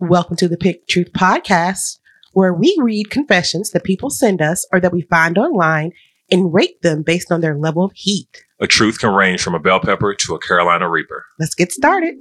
Welcome to the Pick Truth Podcast, where we read confessions that people send us or that we find online and rate them based on their level of heat. A truth can range from a bell pepper to a Carolina Reaper. Let's get started.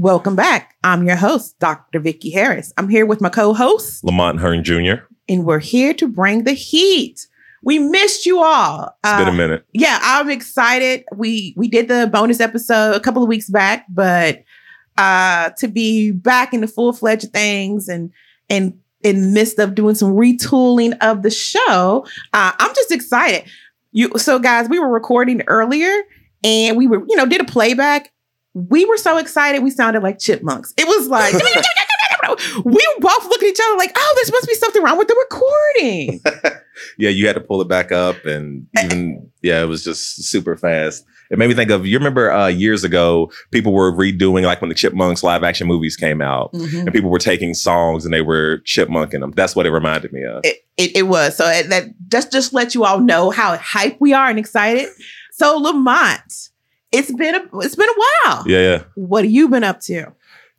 Welcome back. I'm your host, Dr. Vicki Harris. I'm here with my co-host, Lamont Hearn Jr. and we're here to bring the heat. We missed you all. It's been a minute. yeah, I'm excited. We we did the bonus episode a couple of weeks back, but uh to be back in the full fledged things and and in the midst of doing some retooling of the show, uh, I'm just excited. You so guys, we were recording earlier and we were, you know, did a playback. We were so excited, we sounded like chipmunks. It was like we both looked at each other like, oh, there must be something wrong with the recording. yeah, you had to pull it back up, and even yeah, it was just super fast. It made me think of you remember uh, years ago, people were redoing like when the Chipmunks live action movies came out, Mhm. and people were taking songs and they were chipmunking them. That's what it reminded me of. it, it, it was. So it, that just just let you all know how hype we are and excited. So Lamont, it's been a it's been a while. Yeah, yeah. What have you been up to?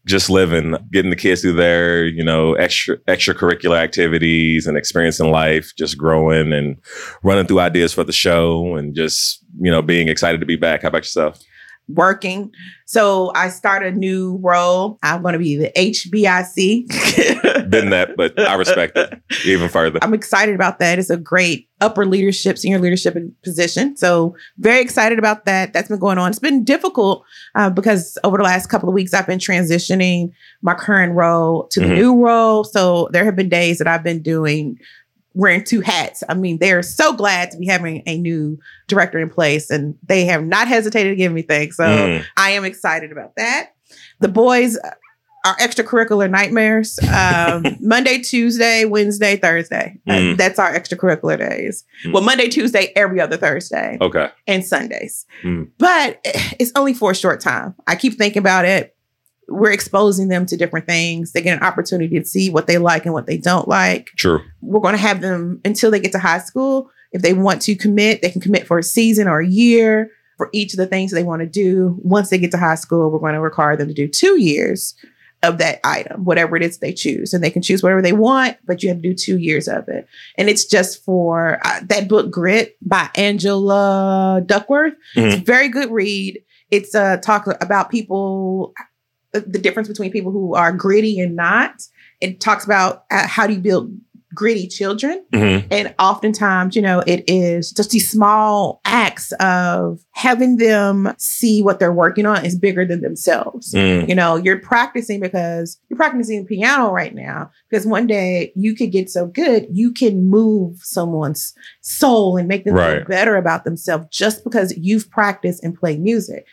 Just living, getting the kids through their, you know, extra extracurricular activities and experiencing life, just growing and running through ideas for the show and just, you know, being excited to be back. How about yourself? Working. So I start a new role. I'm going to be the HBIC. Been that, but I respect it even further. I'm excited about that. It's a great upper leadership, senior leadership position. So very excited about that. That's been going on. It's been difficult uh, because over the last couple of weeks, I've been transitioning my current role to the Mhm. new role. So there have been days that I've been doing wearing two hats. I mean, they're so glad to be having a new director in place, and they have not hesitated to give me things. So Mm. I am excited about that. The boys are extracurricular nightmares. Um, Monday, Tuesday, Wednesday, Thursday. Uh, Mm. that's our extracurricular days. Mm. Well, Monday, Tuesday, every other Thursday, Okay. and Sundays. Mm. But it's only for a short time. I keep thinking about it. We're exposing them to different things. They get an opportunity to see what they like and what they don't like True. we're going to have them until they get to high school. If they want to commit, they can commit for a season or a year for each of the things they want to do. Once they get to high school, we're going to require them to do two years of that item, whatever it is they choose. And they can choose whatever they want, but you have to do two years of it. And it's just for uh, that book, Grit by Angela Duckworth. It's a very good read. It's a talk about people, uh, the difference between people who are gritty and not. It talks about uh, how do you build gritty children. Mhm. And oftentimes, you know, it is just these small acts of having them see what they're working on is bigger than themselves. Mm. You know, you're practicing because you're practicing piano right now because one day you could get so good, you can move someone's soul and make them feel better about themselves just because you've practiced and played music.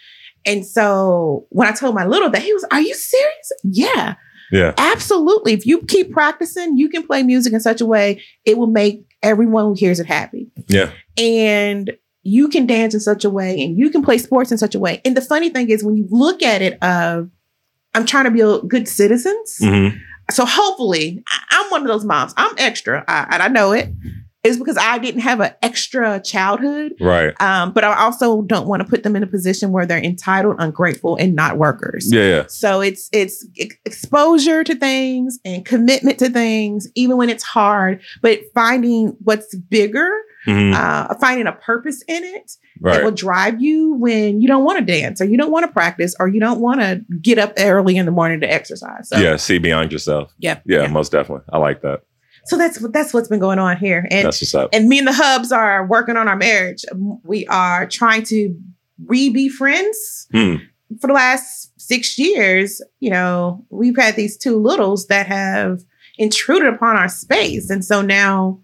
And so when I told my little that he was, Are you serious? Yeah. Yeah. Absolutely. If you keep practicing, you can play music in such a way it will make everyone who hears it happy. Yeah. And you can dance in such a way and you can play sports in such a way. And the funny thing is when you look at it of I'm trying to build good citizens. Mhm. So hopefully, I- I'm one of those moms. I'm extra, I, and I know it. It's because I didn't have an extra childhood. Right. Um, but I also don't want to put them in a position where they're entitled, ungrateful, and not workers. Yeah. Yeah. So it's it's ex- exposure to things and commitment to things, even when it's hard. But finding what's bigger, Mhm. uh, finding a purpose in it that will drive you when you don't want to dance or you don't want to practice or you don't want to get up early in the morning to exercise. So, yeah. See beyond yourself. yeah, Yeah, yeah. Most definitely. I like that. So that's what that's what's been going on here, and That's what's up. and me and the hubs are working on our marriage. We are trying to re be friends. Hmm. For the last six years, you know, we've had these two littles that have intruded upon our space. And so now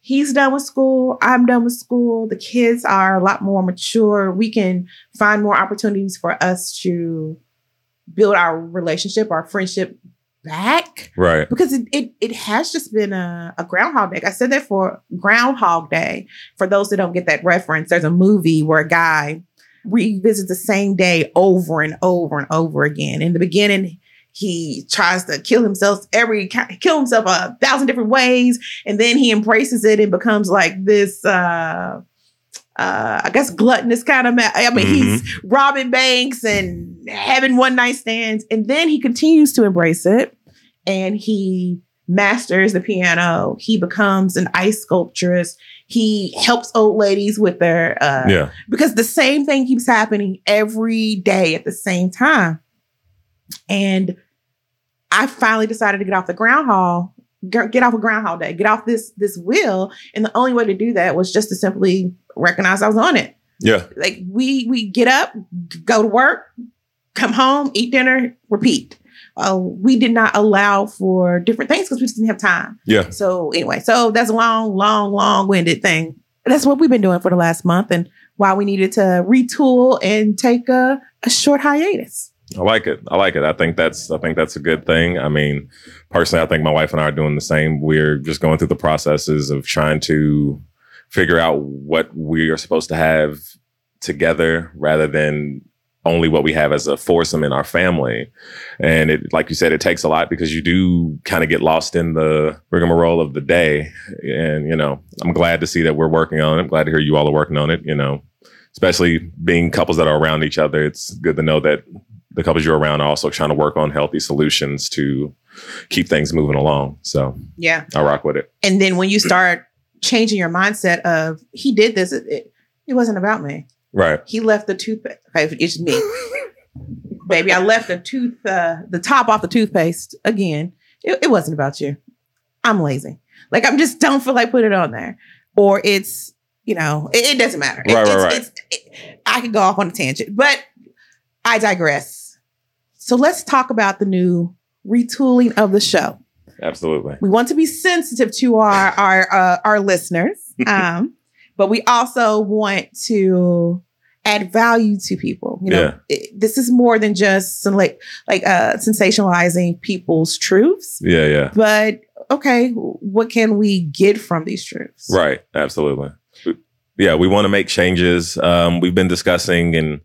he's done with school, I'm done with school, the kids are a lot more mature. We can find more opportunities for us to build our relationship, our friendship back Right. because it, it, it has just been a, a Groundhog Day. I said that for Groundhog Day. For those that don't get that reference, there's a movie where a guy revisits the same day over and over and over again. In the beginning, he tries to kill himself every kill himself a thousand different ways, and then he embraces it and becomes like this. uh uh, I guess gluttonous kind of man. I mean, mm-hmm. he's robbing banks and having one night stands, and then he continues to embrace it, and he masters the piano. He becomes an ice sculpturist. He helps old ladies with their uh, yeah. Because the same thing keeps happening every day at the same time, and I finally decided to get off the groundhog get off a groundhog day, get off this this wheel, and the only way to do that was just to simply recognize I was on it. Yeah. Like we we get up, go to work, come home, eat dinner, repeat. Uh, we did not allow for different things because we just didn't have time. Yeah. So anyway, so that's a long, long, long-winded thing. That's what we've been doing for the last month, and why we needed to retool and take a, a short hiatus. I like it. I like it. I think that's I think that's a good thing. I mean, personally, I think my wife and I are doing the same. We're just going through the processes of trying to figure out what we are supposed to have together rather than only what we have as a foursome in our family. And it, like you said, it takes a lot because you do kind of get lost in the rigmarole of the day. And, you know, I'm glad to see that we're working on it. I'm glad to hear you all are working on it, you know, especially being couples that are around each other. It's good to know that the couples you're around are also trying to work on healthy solutions to keep things moving along. So yeah, I rock with it. And then when you start changing your mindset of he did this, it, it wasn't about me. Right. He left the toothpaste. It's me. Baby, I left the tooth, uh, the top off the toothpaste again. It, it wasn't about you. I'm lazy. Like I'm just don't feel like put it on there. Or it's, you know, it, it doesn't matter. Right, it, right, it's, right. It's, I could go off on a tangent, but I digress. So let's talk about the new retooling of the show. Absolutely. We want to be sensitive to our our uh, our listeners, um, but we also want to add value to people. You know, yeah. it, this is more than just some like like uh, sensationalizing people's truths. Yeah, yeah. But okay, what can we get from these truths? Right. Absolutely yeah, we want to make changes. Um, we've been discussing and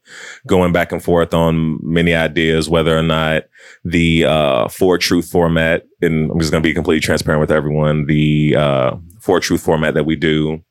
going back and forth on many ideas, whether or not the uh, four truth format, and I'm just going to be completely transparent with everyone, the uh, four truth format that we do.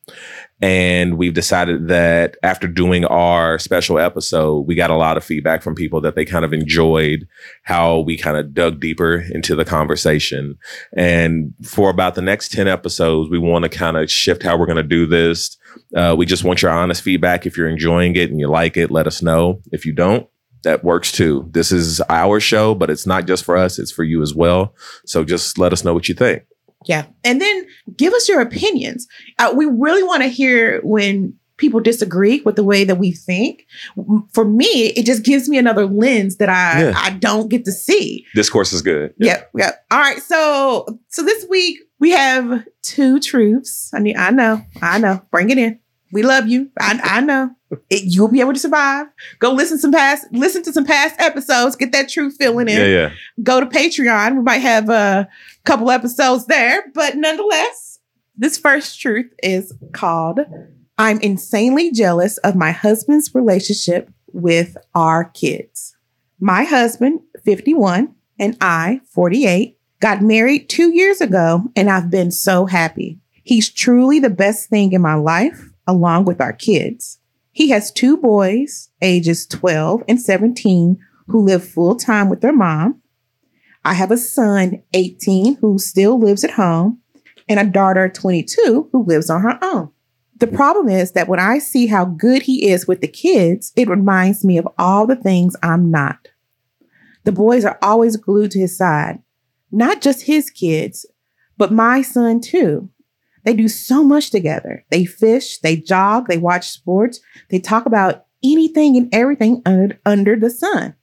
And we've decided that after doing our special episode, we got a lot of feedback from people that they kind of enjoyed how we kind of dug deeper into the conversation. And for about the next 10 episodes, we want to kind of shift how we're going to do this uh, we just want your honest feedback. If you're enjoying it and you like it, let us know. If you don't, that works too. This is our show, but it's not just for us, it's for you as well. So just let us know what you think. Yeah. And then give us your opinions. Uh, we really want to hear when people disagree with the way that we think. For me, it just gives me another lens that I yeah. I don't get to see. Discourse is good. Yeah. Yep. Yep. All right. So so this week we have two truths. I mean, I know, I know. Bring it in. We love you. I, I know. It, you'll be able to survive. Go listen some past, listen to some past episodes. Get that truth feeling in. Yeah, yeah. Go to Patreon. We might have a couple episodes there, but nonetheless, this first truth is called "I'm insanely jealous of my husband's relationship with our kids." My husband, 51, and I, 48, Got married two years ago, and I've been so happy. He's truly the best thing in my life, along with our kids. He has two boys, ages 12 and 17, who live full time with their mom. I have a son, 18, who still lives at home, and a daughter, 22, who lives on her own. The problem is that when I see how good he is with the kids, it reminds me of all the things I'm not. The boys are always glued to his side not just his kids, but my son too. They do so much together. They fish, they jog, they watch sports, they talk about anything and everything under, under the sun.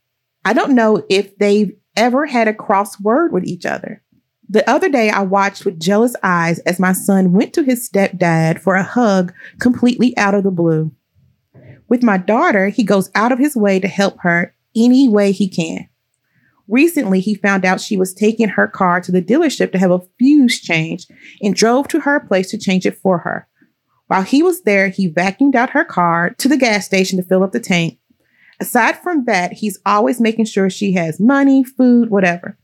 I don't know if they've ever had a crossword with each other. The other day, I watched with jealous eyes as my son went to his stepdad for a hug completely out of the blue. With my daughter, he goes out of his way to help her any way he can. Recently, he found out she was taking her car to the dealership to have a fuse changed and drove to her place to change it for her. While he was there, he vacuumed out her car to the gas station to fill up the tank. Aside from that, he's always making sure she has money, food, whatever.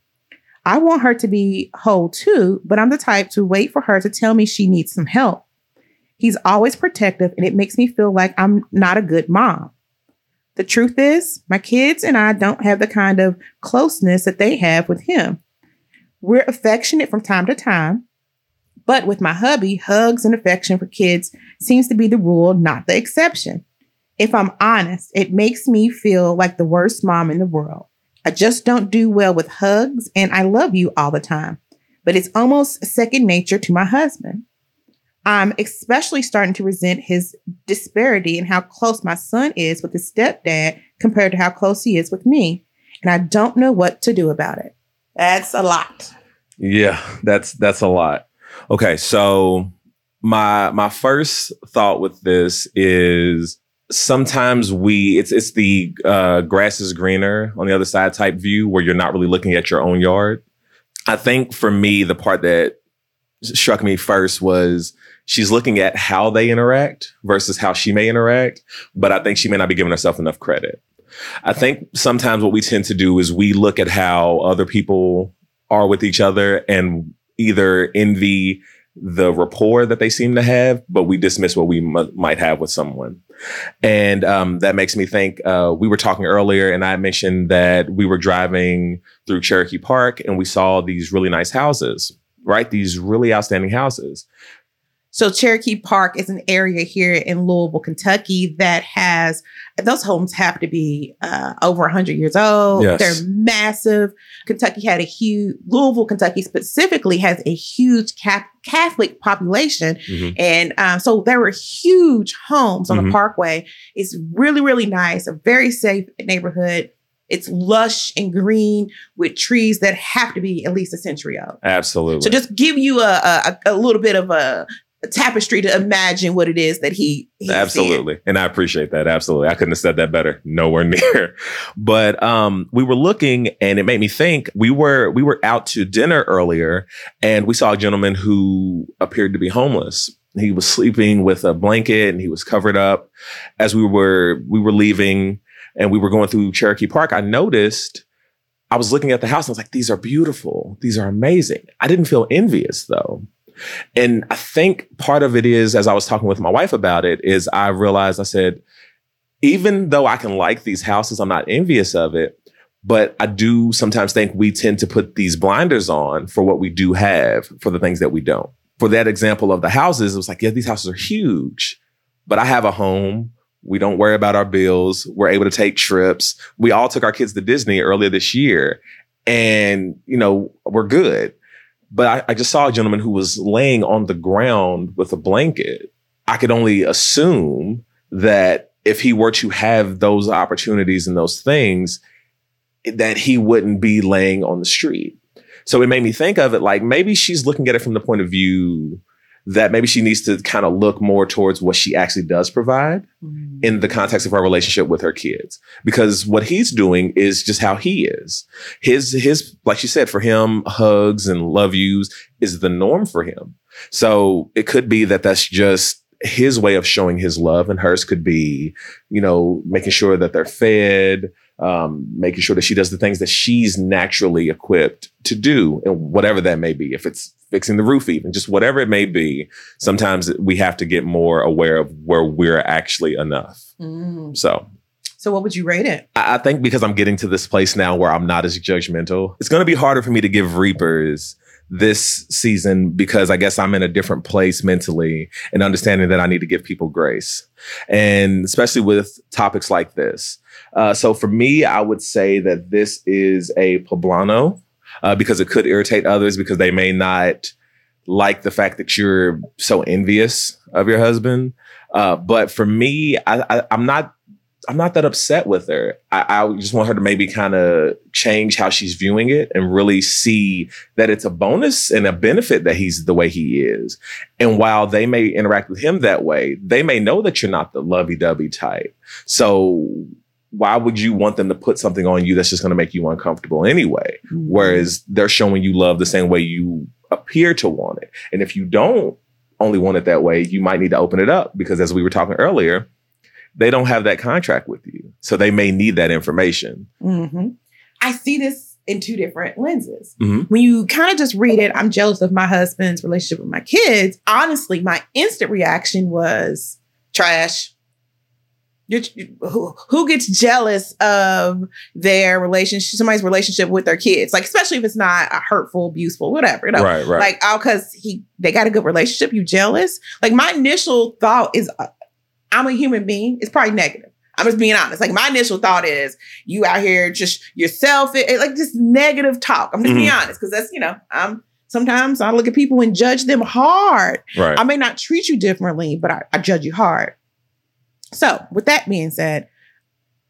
I want her to be whole too, but I'm the type to wait for her to tell me she needs some help. He's always protective, and it makes me feel like I'm not a good mom. The truth is, my kids and I don't have the kind of closeness that they have with him. We're affectionate from time to time, but with my hubby, hugs and affection for kids seems to be the rule, not the exception. If I'm honest, it makes me feel like the worst mom in the world. I just don't do well with hugs and I love you all the time, but it's almost second nature to my husband. I'm especially starting to resent his disparity in how close my son is with his stepdad compared to how close he is with me. And I don't know what to do about it. That's a lot. Yeah, that's that's a lot. Okay, so my my first thought with this is sometimes we it's it's the uh, grass is greener on the other side type view where you're not really looking at your own yard. I think for me the part that struck me first was she's looking at how they interact versus how she may interact, but I think she may not be giving herself enough credit. I think sometimes what we tend to do is we look at how other people are with each other and either envy the rapport that they seem to have, but we dismiss what we m- might have with someone. And um, that makes me think uh, we were talking earlier, and I mentioned that we were driving through Cherokee Park and we saw these really nice houses, right? These really outstanding houses. So Cherokee Park is an area here in Louisville, Kentucky that has those homes have to be uh, over 100 years old. Yes. They're massive. Kentucky had a huge Louisville, Kentucky specifically has a huge cap- Catholic population, Mhm. and um, so there were huge homes on Mhm. the Parkway. It's really really nice, a very safe neighborhood. It's lush and green with trees that have to be at least a century old. Absolutely. So just give you a, a, a little bit of a tapestry to imagine what it is that he seeing. Absolutely. And I appreciate that. Absolutely. I couldn't have said that better. Nowhere near. But um we were looking and it made me think we were we were out to dinner earlier and we saw a gentleman who appeared to be homeless. He was sleeping with a blanket and he was covered up. As we were we were leaving and we were going through Cherokee Park, I noticed I was looking at the house and I was like, these are beautiful. These are amazing. I didn't feel envious though. And I think part of it is, as I was talking with my wife about it, is I realized I said, even though I can like these houses, I'm not envious of it. But I do sometimes think we tend to put these blinders on for what we do have for the things that we don't. For that example of the houses, it was like, yeah, these houses are huge, but I have a home. We don't worry about our bills. We're able to take trips. We all took our kids to Disney earlier this year and, you know, we're good. But I, I just saw a gentleman who was laying on the ground with a blanket. I could only assume that if he were to have those opportunities and those things, that he wouldn't be laying on the street. So it made me think of it like maybe she's looking at it from the point of view that maybe she needs to kind of look more towards what she actually does provide Mm. in the context of her relationship with her kids. Because what he's doing is just how he is. His his like she said for him hugs and love yous is the norm for him. So it could be that that's just his way of showing his love and hers could be you know making sure that they're fed um, making sure that she does the things that she's naturally equipped to do and whatever that may be if it's fixing the roof even just whatever it may be sometimes we have to get more aware of where we're actually enough Mm. so So what would you rate it? I I think because I'm getting to this place now where I'm not as judgmental, it's going to be harder for me to give Reapers this season because I guess I'm in a different place mentally and understanding that I need to give people grace. And especially with topics like this. Uh, so for me, I would say that this is a poblano uh, because it could irritate others because they may not like the fact that you're so envious of your husband. Uh, but for me, I, I, I'm not I'm not that upset with her. I, I just want her to maybe kind of change how she's viewing it and really see that it's a bonus and a benefit that he's the way he is. And while they may interact with him that way, they may know that you're not the lovey dovey type. So why would you want them to put something on you that's just going to make you uncomfortable anyway? Mm-hmm. Whereas they're showing you love the same way you appear to want it. And if you don't only want it that way, you might need to open it up because as we were talking earlier, they don't have that contract with you. So they may need that information. hmm I see this in two different lenses. Mhm. When you kind of just read it, I'm jealous of my husband's relationship with my kids. Honestly, my instant reaction was trash. You're, who, who gets jealous of their relationship, somebody's relationship with their kids? Like, especially if it's not a hurtful, abuseful, whatever. You know? Right, right. Like, oh, because he they got a good relationship, you jealous? Like, my initial thought is, uh, I'm a human being. It's probably negative. I'm just being honest. Like, my initial thought is, you out here just yourself, it, eh, it- like just negative talk. I'm just being mm-hmm. honest because that's you know, I'm sometimes I look at people and judge them hard. right. I may not treat you differently, but I, I judge you hard. So, with that being said,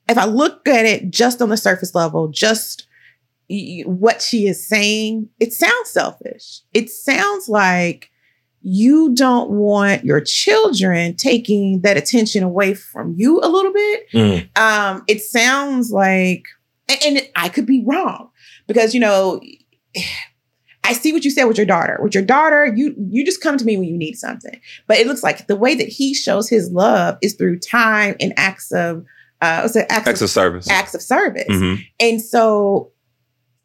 if I look at it just on the surface level, just what she is saying, it sounds selfish. It sounds like you don't want your children taking that attention away from you a little bit Mm. um, it sounds like, and, and I could be wrong because you know, I see what you said with your daughter. With your daughter, you you just come to me when you need something. But it looks like the way that he shows his love is through time and acts of uh, what's it? Acts, Acts of of, service. acts of service. Mhm. And so,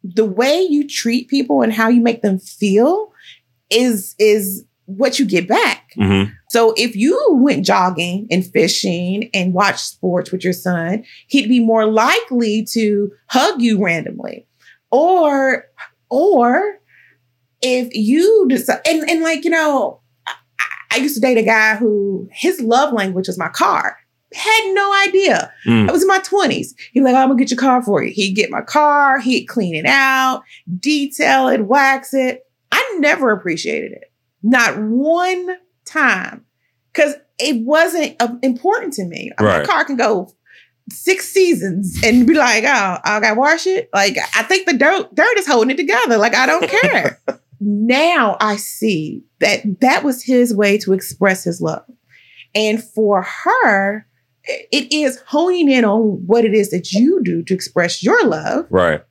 the way you treat people and how you make them feel is is what you get back. Mhm. So if you went jogging and fishing and watched sports with your son, he'd be more likely to hug you randomly. Or or if you decide and, and like, you know, I, I used to date a guy who his love language was my car. Had no idea. Mm. I was in my 20s. He's like, I'm gonna get your car for you. He'd get my car, he'd clean it out, detail it, wax it. I never appreciated it. Not one time. Cause it wasn't uh, important to me. My Right. car can go six seasons and be like, oh, I gotta wash it. Like I think the dirt dirt is holding it together. Like I don't care. now I see that that was his way to express his love. And for her, it is honing in on what it is that you do to express your love Right.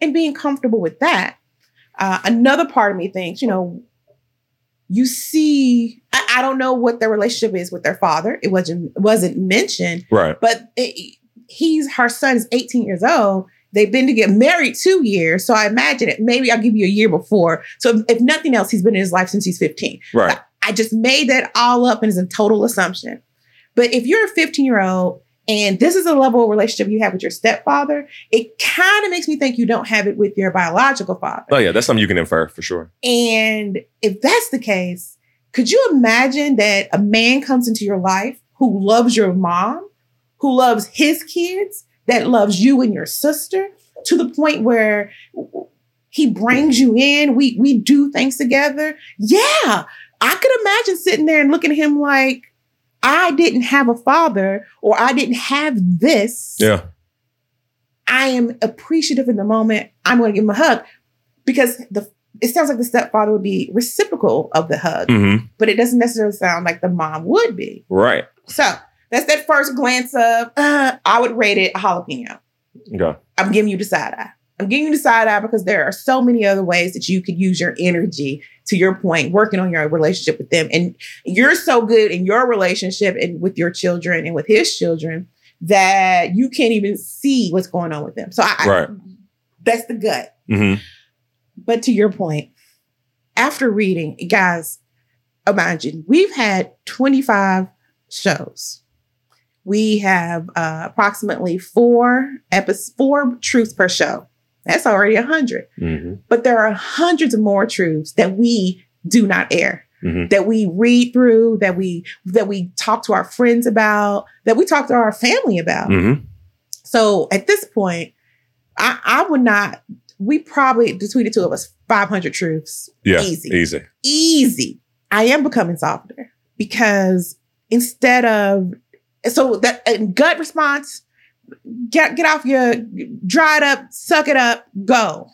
and being comfortable with that. Uh, another part of me thinks, you know, you see, I, I don't know what their relationship is with their father. It wasn't wasn't mentioned, Right. but it, he's her son is 18 years old. They've been to get married two years, so I imagine it. Maybe I'll give you a year before. So if, if nothing else, he's been in his life since he's 15. Right. I just made that all up and it's a total assumption. But if you're a 15 year old and this is a level of relationship you have with your stepfather, it kind of makes me think you don't have it with your biological father. Oh yeah, that's something you can infer for sure. And if that's the case, could you imagine that a man comes into your life who loves your mom, who loves his kids, that loves you and your sister to the point where he brings you in, we we do things together? Yeah. I could imagine sitting there and looking at him like I didn't have a father or I didn't have this. Yeah. I am appreciative in the moment. I'm going to give him a hug because the it sounds like the stepfather would be reciprocal of the hug, hmm but it doesn't necessarily sound like the mom would be. Right. So that's that first glance of uh, I would rate it a jalapeno. Okay. I'm giving you the side eye. I'm giving you the side eye because there are so many other ways that you could use your energy to your point, working on your relationship with them. And you're so good in your relationship and with your children and with his children that you can't even see what's going on with them. So I, I- that's the gut. hmm But to your point, after reading, guys, imagine we've had 25 shows. We have uh, approximately four episodes, four truths per show. That's already a hundred. hmm But there are hundreds of more truths that we do not air, Mhm. that we read through, that we that we talk to our friends about, that we talk to our family about. hmm So at this point, I, I would not. We probably between the two of us, 500 truths, Yeah. easy, Easy. easy. I am becoming softer because instead of so that and gut response, get get off your dry it up, suck it up, go.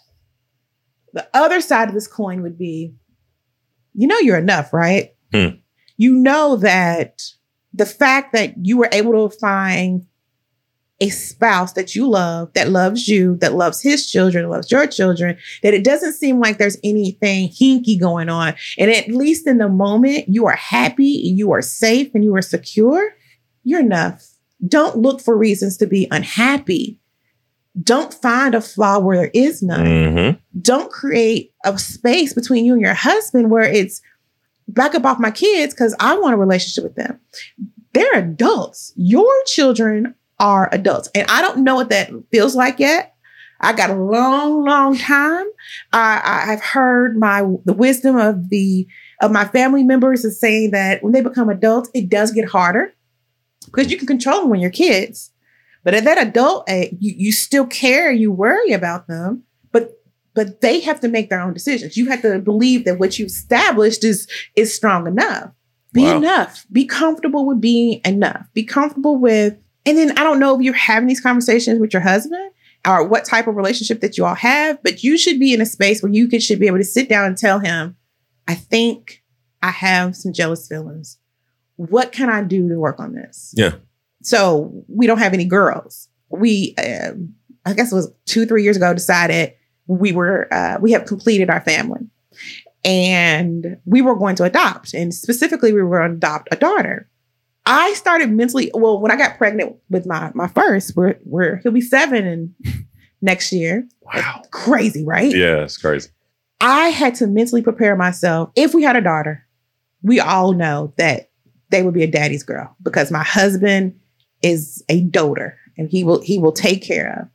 The other side of this coin would be, you know, you're enough, right? Hmm. You know that the fact that you were able to find a spouse that you love, that loves you, that loves his children, loves your children, that it doesn't seem like there's anything hinky going on. And at least in the moment, you are happy, you are safe, and you are secure, you're enough. Don't look for reasons to be unhappy. Don't find a flaw where there is none. Mm-hmm. Don't create a space between you and your husband where it's back up off my kids because I want a relationship with them. They're adults. Your children are adults. And I don't know what that feels like yet. I got a long, long time. I, I've heard my the wisdom of the of my family members is saying that when they become adults, it does get harder because you can control them when you're kids. But at that adult age, you, you still care, you worry about them, but but they have to make their own decisions. You have to believe that what you established is is strong enough. Be Wow. enough. Be comfortable with being enough. Be comfortable with, and then I don't know if you're having these conversations with your husband or what type of relationship that you all have, but you should be in a space where you could should be able to sit down and tell him, I think I have some jealous feelings. What can I do to work on this? Yeah. So we don't have any girls. We, um, I guess it was two, three years ago, decided we were, uh, we have completed our family and we were going to adopt. And specifically, we were going to adopt a daughter. I started mentally, well, when I got pregnant with my, my first, we're, we're, he'll be seven and next year. Wow. Crazy, right? Yeah, it's crazy. I had to mentally prepare myself. If we had a daughter, we all know that they would be a daddy's girl because my husband is a doter and he will he will take care of.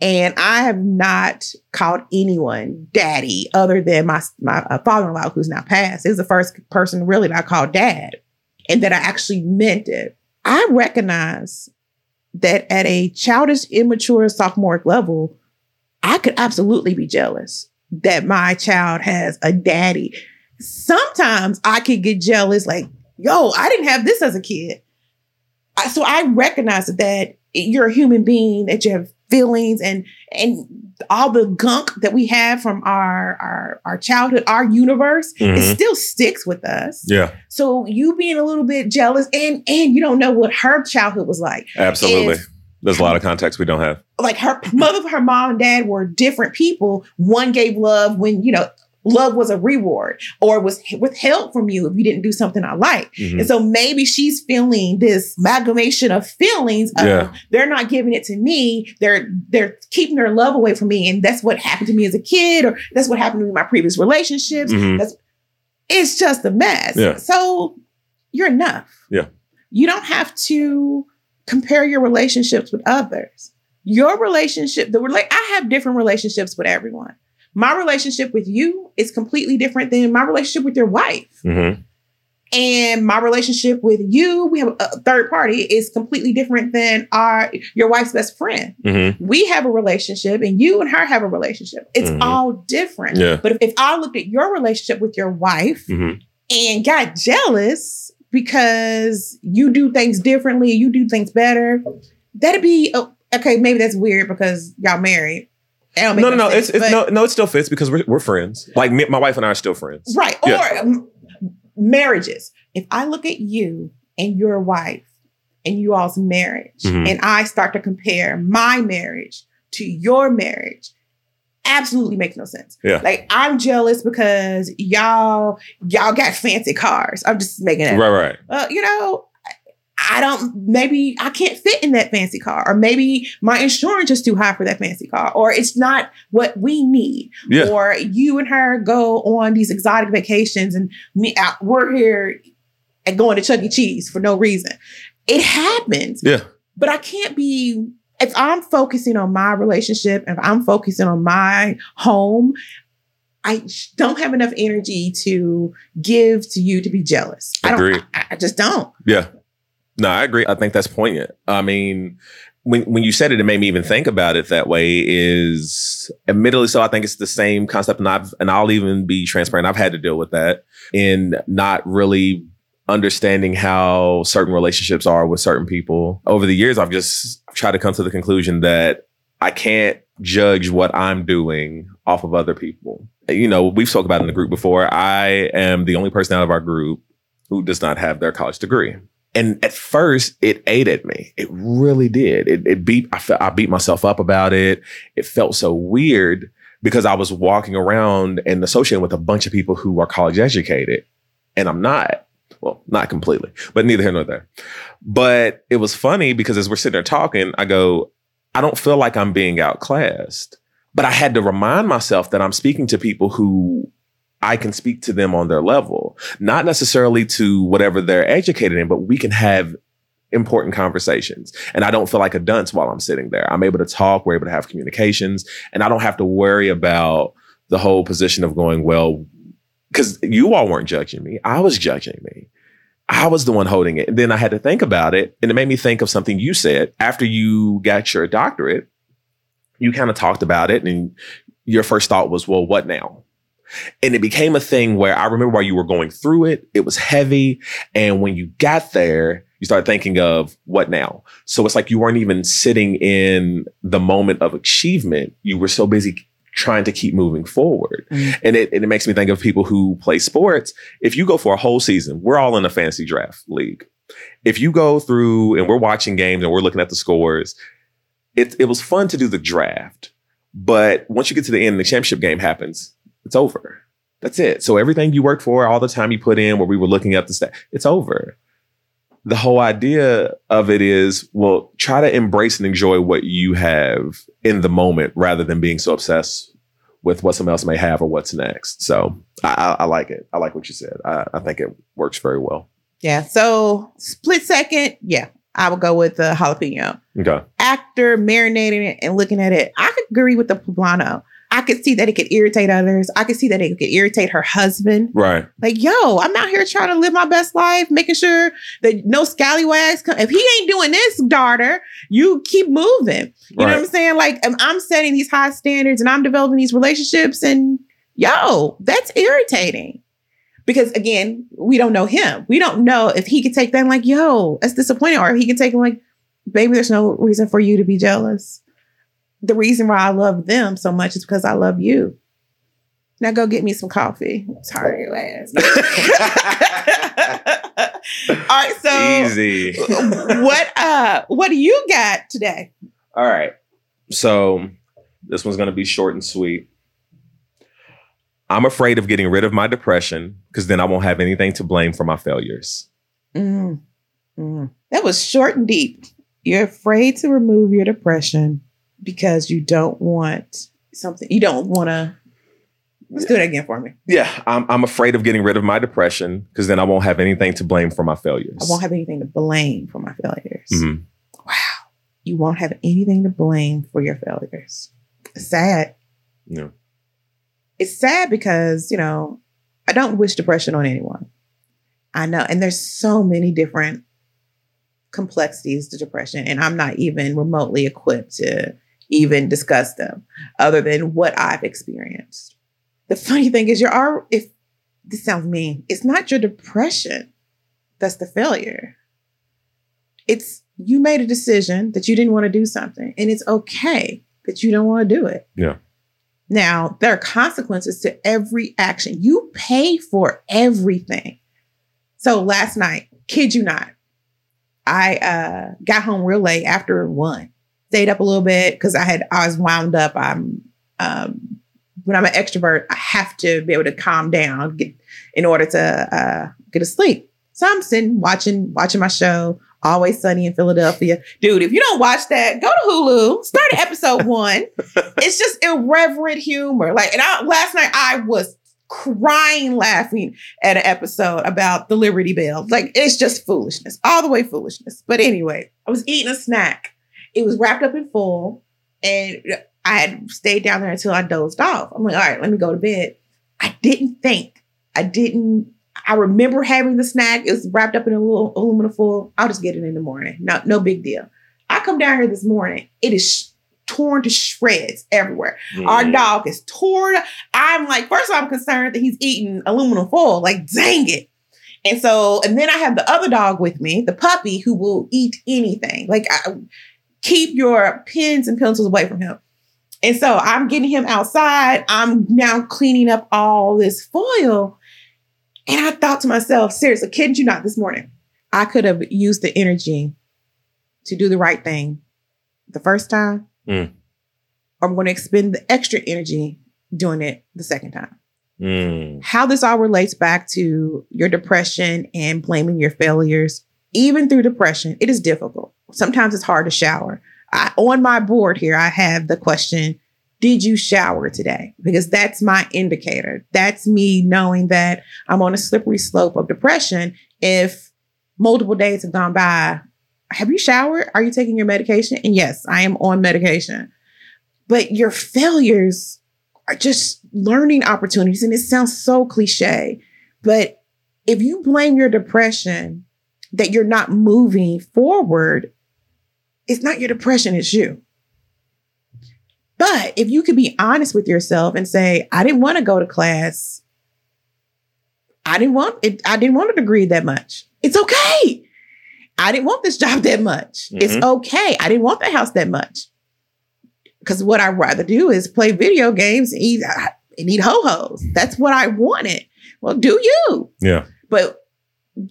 And I have not called anyone daddy other than my my uh, father-in-law who's now passed. Was the first person really that I called dad and that I actually meant it. I recognize that at a childish, immature, sophomoric level, I could absolutely be jealous that my child has a daddy. Sometimes I could get jealous, like, yo, I didn't have this as a kid. I, so I recognize that you're a human being, that you have feelings and and all the gunk that we have from our our, our childhood, our universe, it Mhm. still sticks with us. Yeah, So you being a little bit jealous and and you don't know what her childhood was like absolutely. There's a lot of context we don't have. like her mother, her mom and dad were different people. One gave love when, you know, love was a reward or was withheld from you if you didn't do something I like. Mhm. And so maybe she's feeling this amalgamation of feelings of Yeah. they're not giving it to me. They're they're keeping their love away from me. And that's what happened to me as a kid, or that's what happened to me in my previous relationships. Mhm. That's it's just a mess. Yeah. So you're enough. Yeah. You don't have to compare your relationships with others. Your relationship, the rela- I have different relationships with everyone. My relationship with you is completely different than my relationship with your wife. Mhm. And my relationship with you, we have a third party, is completely different than our your wife's best friend. Mhm. We have a relationship, and you and her have a relationship. It's Mhm. all different. Yeah. But if, if I looked at your relationship with your wife Mhm. and got jealous because you do things differently, you do things better, that'd be oh, okay. Maybe that's weird because y'all married. That don't make No, no, no. sense, It's, it's no, no. It still fits because we're, we're friends. Like me, my wife and I are still friends. Right. Yeah. Or um, marriages. If I look at you and your wife and you all's marriage, Mhm. and I start to compare my marriage to your marriage, absolutely makes no sense. Yeah. Like I'm jealous because y'all y'all got fancy cars. I'm just making it. Right, right. Uh, you know, I don't, maybe I can't fit in that fancy car, or maybe my insurance is too high for that fancy car, or it's not what we need. Yeah. Or you and her go on these exotic vacations and me, I, we're here and going to Chuck E. Cheese for no reason. It happens. Yeah. But I can't be, if I'm focusing on my relationship, if I'm focusing on my home, I don't have enough energy to give to you to be jealous. I don't. I, I just don't. Yeah. No, I agree. I think that's poignant. I mean, when when you said it, it made me even think about it that way. Is admittedly so. I think it's the same concept, and I've and I'll even be transparent. I've had to deal with that in not really understanding how certain relationships are with certain people. Over the years, I've just tried to come to the conclusion that I can't judge what I'm doing off of other people. You know, we've talked about in the group before. I am the only person out of our group who does not have their college degree. And at first, it ate at me. It really did. It, it beat. I felt I beat myself up about it. It felt so weird because I was walking around and associating with a bunch of people who are college educated, and I'm not. Well, not completely, but neither here nor there. But it was funny because as we're sitting there talking, I go, I don't feel like I'm being outclassed. But I had to remind myself that I'm speaking to people who I can speak to them on their level, not necessarily to whatever they're educated in, but we can have important conversations. And I don't feel like a dunce while I'm sitting there. I'm able to talk, we're able to have communications, and I don't have to worry about the whole position of going, well, because you all weren't judging me. I was judging me. I was the one holding it. And then I had to think about it. And it made me think of something you said after you got your doctorate. You kind of talked about it, and your first thought was, well, what now? And it became a thing where I remember while you were going through it, it was heavy. And when you got there, you started thinking of what now? So it's like you weren't even sitting in the moment of achievement. You were so busy trying to keep moving forward. Mm. And, it, and it makes me think of people who play sports. If you go for a whole season, we're all in a fantasy draft league. If you go through and we're watching games and we're looking at the scores, it, it was fun to do the draft. But once you get to the end and the championship game happens, it's over. That's it. So everything you worked for, all the time you put in where we were looking at the stat, it's over. The whole idea of it is, well, try to embrace and enjoy what you have in the moment rather than being so obsessed with what someone else may have or what's next. So I, I, I like it. I like what you said. I, I think it works very well. Yeah. So split second, yeah, I would go with the jalapeno. Okay. After marinating it and looking at it, I could agree with the poblano. I could see that it could irritate others. I could see that it could irritate her husband. Right. Like, yo, I'm out here trying to live my best life, making sure that no scallywags come. If he ain't doing this, daughter, you keep moving. You right. know what I'm saying? Like, I'm setting these high standards and I'm developing these relationships, and yo, that's irritating. Because again, we don't know him. We don't know if he could take that and like, yo, that's disappointing, or he can take him like, baby, there's no reason for you to be jealous the reason why I love them so much is because I love you. Now go get me some coffee. Sorry, your ass. All right, so easy. what uh what do you got today? All right. So this one's gonna be short and sweet. I'm afraid of getting rid of my depression because then I won't have anything to blame for my failures. Mm, mm. That was short and deep. You're afraid to remove your depression because you don't want something, you don't want to. Let's do that again for me. Yeah, I'm, I'm afraid of getting rid of my depression because then I won't have anything to blame for my failures. I won't have anything to blame for my failures. Mm-hmm. Wow. You won't have anything to blame for your failures. It's sad. Yeah. It's sad because, you know, I don't wish depression on anyone. I know. And there's so many different complexities to depression. And I'm not even remotely equipped to even discuss them other than what I've experienced. The funny thing is, you're if this sounds mean, it's not your depression that's the failure. It's you made a decision that you didn't want to do something, and it's okay that you don't want to do it. Yeah. Now, there are consequences to every action. You pay for everything. So last night, kid you not, I uh, got home real late after one stayed up a little bit because I had I was wound up. I'm um, when I'm an extrovert, I have to be able to calm down get, in order to uh, get to sleep. So I'm sitting watching watching my show. Always Sunny in Philadelphia. Dude, if you don't watch that, go to Hulu, start at episode one. It's just irreverent humor. Like, and I, last night I was crying laughing at an episode about the Liberty Bell. Like, it's just foolishness, all the way foolishness. But anyway, I was eating a snack it was wrapped up in foil, and I had stayed down there until I dozed off. I'm like, all right, let me go to bed. I didn't think. I didn't. I remember having the snack. It was wrapped up in a little aluminum foil. I'll just get it in the morning. No, no big deal. I come down here this morning. It is torn to shreds everywhere. Mm. Our dog is torn. I'm like, first of all, I'm concerned that he's eating aluminum foil. Like, dang it. And so, and then I have the other dog with me, the puppy, who will eat anything. Like, I, keep your pens and pencils away from him. And so I'm getting him outside. I'm now cleaning up all this foil. And I thought to myself, seriously, kidding you not, this morning, I could have used the energy to do the right thing the first time. Mm. I'm going to expend the extra energy doing it the second time. Mm. How this all relates back to your depression and blaming your failures, even through depression, it is difficult. Sometimes it's hard to shower. I, on my board here, I have the question Did you shower today? Because that's my indicator. That's me knowing that I'm on a slippery slope of depression. If multiple days have gone by, have you showered? Are you taking your medication? And yes, I am on medication. But your failures are just learning opportunities. And it sounds so cliche, but if you blame your depression that you're not moving forward, it's not your depression, it's you. But if you could be honest with yourself and say, I didn't want to go to class. I didn't want it, I didn't want a degree that much. It's okay. I didn't want this job that much. It's Mhm. okay. I didn't want the house that much. Because what I'd rather do is play video games and eat, and eat ho-hos. That's what I wanted. Well, do you? Yeah. But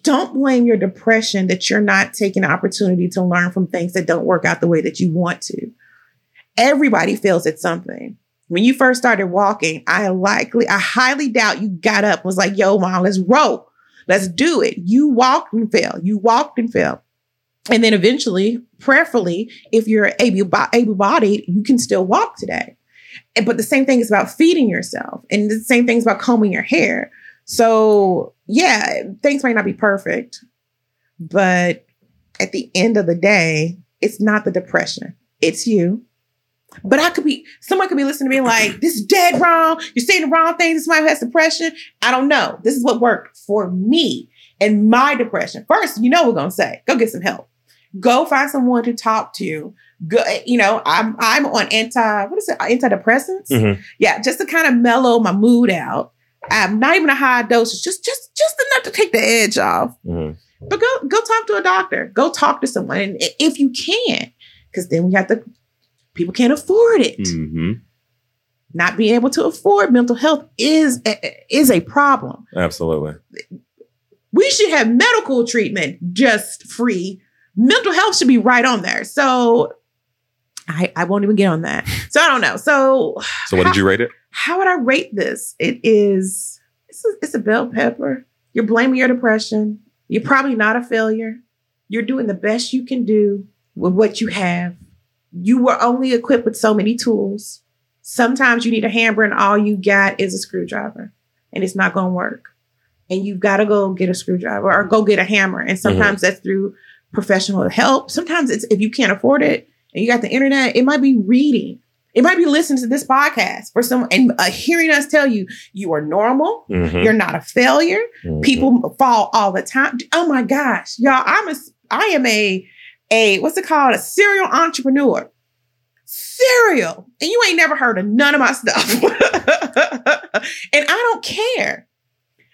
don't blame your depression that you're not taking the opportunity to learn from things that don't work out the way that you want to. Everybody fails at something. When you first started walking, I likely, I highly doubt you got up was like, yo, mom, let's roll. Let's do it. You walked and fell. You walked and fell. And then eventually, prayerfully, if you're able bodied, you can still walk today. But the same thing is about feeding yourself. And the same thing is about combing your hair. So, yeah, things might not be perfect, but at the end of the day, it's not the depression, it's you. But I could be, someone could be listening to me like, this is dead wrong. You're saying the wrong thing. This is why has depression. I don't know. This is what worked for me and my depression. First, you know, we're going to say, go get some help. Go find someone to talk to. Go, you know, I'm I'm on anti what is it antidepressants? Mhm. Yeah, just to kind of mellow my mood out. I'm not even a high dosage, just just just enough to take the edge off. Mhm. But go go talk to a doctor. Go talk to someone, and if you can, because then we have to. People can't afford it. Mhm. Not being able to afford mental health is a, is a problem. Absolutely. We should have medical treatment just free. Mental health should be right on there. So I I won't even get on that. So I don't know. So So, what did you rate it? How would I rate this? It is it's a, it's a bell pepper. You're blaming your depression. You're probably not a failure. You're doing the best you can do with what you have. You were only equipped with so many tools. Sometimes you need a hammer and all you got is a screwdriver and it's not going to work. And you've got to go get a screwdriver or go get a hammer. And mm-hmm. sometimes that's through professional help. Sometimes it's if you can't afford it and you got the internet, it might be reading. It might be listening to this podcast for some and uh, hearing us tell you you are normal. Mhm. You're not a failure. Mhm. People fall all the time. Oh my gosh, y'all! I'm a I am a a what's it called? A serial entrepreneur. Serial, and you ain't never heard of none of my stuff, and I don't care.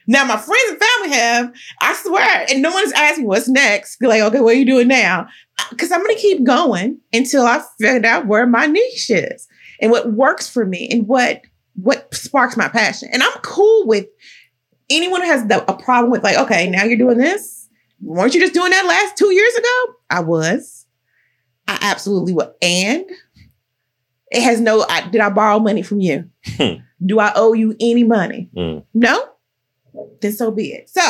Now my friends and family have. I swear, and no one's asked me what's next. Like, okay, what are you doing now? Because I'm gonna keep going until I figure out where my niche is and what works for me and what what sparks my passion. And I'm cool with anyone who has the, a problem with like, okay, now you're doing this. Weren't you just doing that last two years ago? I was. I absolutely was. And it has no. I, did I borrow money from you? Hmm. Do I owe you any money? Mm. No. Then so be it. So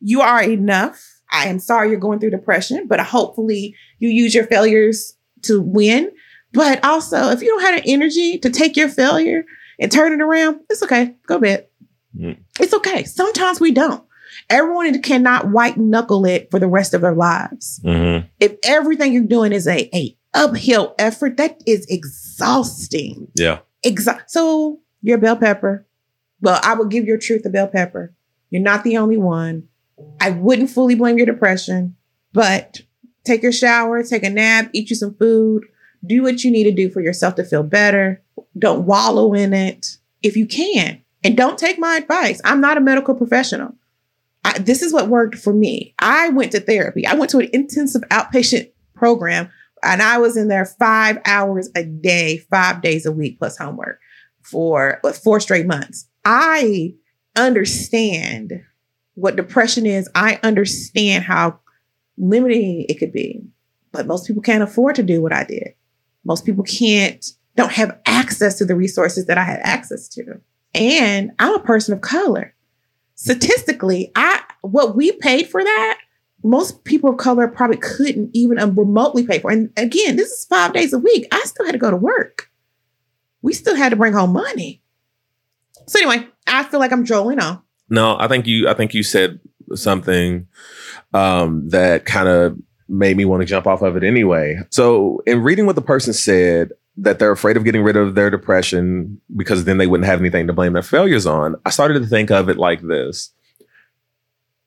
you are enough. I am sorry you're going through depression, but hopefully you use your failures to win. But also, if you don't have the energy to take your failure and turn it around, it's okay. Go bed. Mm. It's okay. Sometimes we don't. Everyone cannot white knuckle it for the rest of their lives. Mhm. If everything you're doing is a, a uphill effort, that is exhausting. Yeah. Exa- so you're a bell pepper. Well, I would give your truth a bell pepper. You're not the only one. I wouldn't fully blame your depression, but take your shower, take a nap, eat you some food, do what you need to do for yourself to feel better. Don't wallow in it if you can. And don't take my advice. I'm not a medical professional. I, this is what worked for me. I went to therapy. I went to an intensive outpatient program and I was in there five hours a day, five days a week plus homework for four straight months. I understand what depression is. I understand how limiting it could be. But most people can't afford to do what I did. Most people can't, don't have access to the resources that I had access to. And I'm a person of color. Statistically, I what we paid for that, most people of color probably couldn't even um, remotely pay for. And again, this is five days a week. I still had to go to work. We still had to bring home money. So anyway, I feel like I'm drolling on. No, I think you I think you said something um, that kind of made me want to jump off of it anyway. So, in reading what the person said, that they're afraid of getting rid of their depression because then they wouldn't have anything to blame their failures on, I started to think of it like this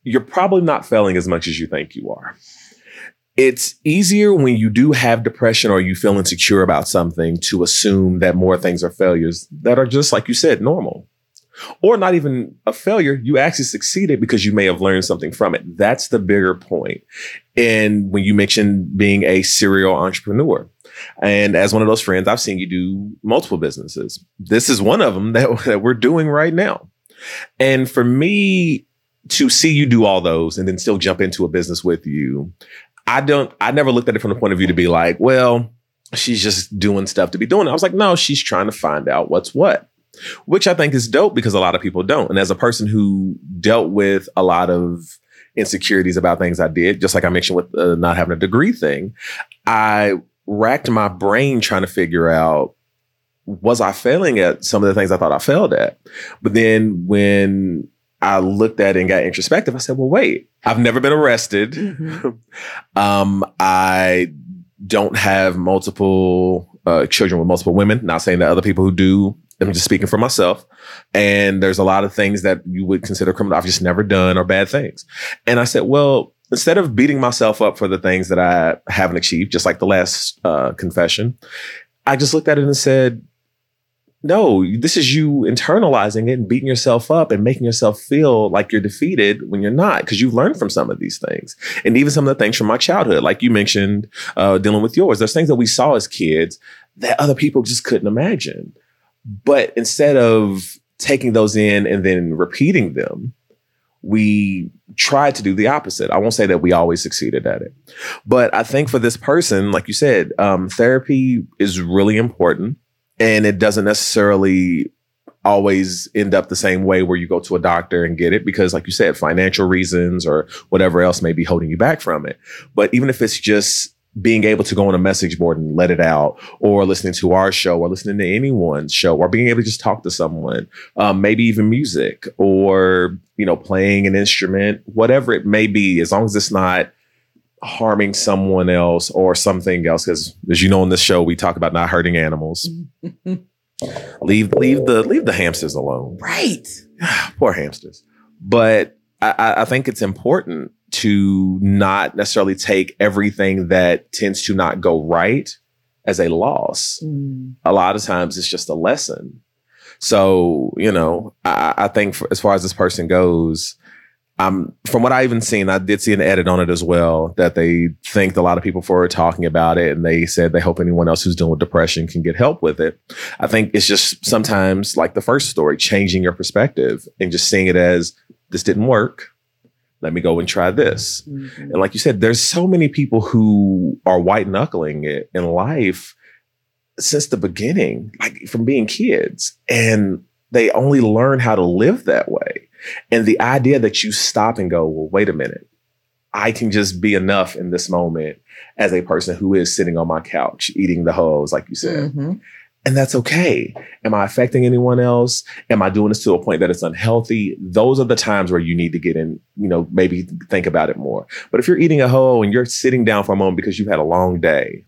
You're probably not failing as much as you think you are. It's easier when you do have depression or you feel insecure about something to assume that more things are failures that are just, like you said, normal or not even a failure. You actually succeeded because you may have learned something from it. That's the bigger point. And when you mentioned being a serial entrepreneur, and as one of those friends, I've seen you do multiple businesses. This is one of them that, that we're doing right now. And for me to see you do all those and then still jump into a business with you, I don't, I never looked at it from the point of view to be like, well, she's just doing stuff to be doing. I was like, no, she's trying to find out what's what which I think is dope because a lot of people don't. And as a person who dealt with a lot of insecurities about things I did, just like I mentioned with uh, not having a degree thing, I racked my brain trying to figure out was I failing at some of the things I thought I failed at. But then when I looked at it and got introspective, I said, well, wait, I've never been arrested. Mm-hmm. um, I don't have multiple uh, children with multiple women. Not saying that other people who do I'm just speaking for myself. And there's a lot of things that you would consider criminal I've just never done or bad things. And I said, well, instead of beating myself up for the things that I haven't achieved, just like the last uh, confession, I just looked at it and said, no, this is you internalizing it and beating yourself up and making yourself feel like you're defeated when you're not, because you've learned from some of these things. And even some of the things from my childhood, like you mentioned, uh, dealing with yours. There's things that we saw as kids that other people just couldn't imagine. But instead of taking those in and then repeating them, we tried to do the opposite. I won't say that we always succeeded at it, but I think for this person, like you said, um, therapy is really important, and it doesn't necessarily always end up the same way where you go to a doctor and get it because like you said financial reasons or whatever else may be holding you back from it but even if it's just being able to go on a message board and let it out, or listening to our show, or listening to anyone's show, or being able to just talk to someone, um, maybe even music, or you know, playing an instrument, whatever it may be, as long as it's not harming someone else or something else. Because as you know, in this show, we talk about not hurting animals. leave leave the leave the hamsters alone. Right. Poor hamsters. But I, I think it's important to not necessarily take everything that tends to not go right as a loss. Mm. A lot of times it's just a lesson. So, you know, I, I think for, as far as this person goes, um, from what I even seen, I did see an edit on it as well that they thanked a lot of people for talking about it, and they said they hope anyone else who's dealing with depression can get help with it. I think it's just sometimes like the first story, changing your perspective and just seeing it as this didn't work let me go and try this. Mm-hmm. And like you said, there's so many people who are white knuckling it in life since the beginning, like from being kids. And they only learn how to live that way. And the idea that you stop and go, well, wait a minute, I can just be enough in this moment as a person who is sitting on my couch eating the hose, like you said. Mm-hmm and that's okay. Am I affecting anyone else? Am I doing this to a point that it's unhealthy? Those are the times where you need to get in, you know, maybe think about it more. But if you're eating a hoe and you're sitting down for a moment because you've had a long day,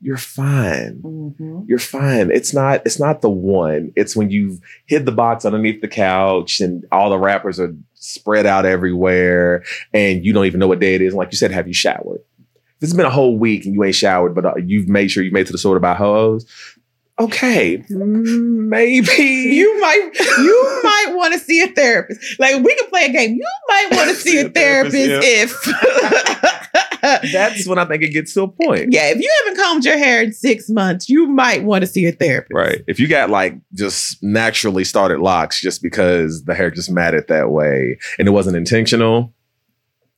you're fine. Mm-hmm. You're fine. It's not, it's not the one. It's when you've hid the box underneath the couch and all the wrappers are spread out everywhere and you don't even know what day it is. And like you said, have you showered? If it's been a whole week and you ain't showered, but uh, you've made sure you made to the store about hoes, okay, maybe you might you might want to see a therapist. Like we can play a game. You might want to see, see, a, therapist, therapist if that's when I think it gets to a point. Yeah, if you haven't combed your hair in six months, you might want to see a therapist. Right. If you got like just naturally started locks just because the hair just matted that way and it wasn't intentional,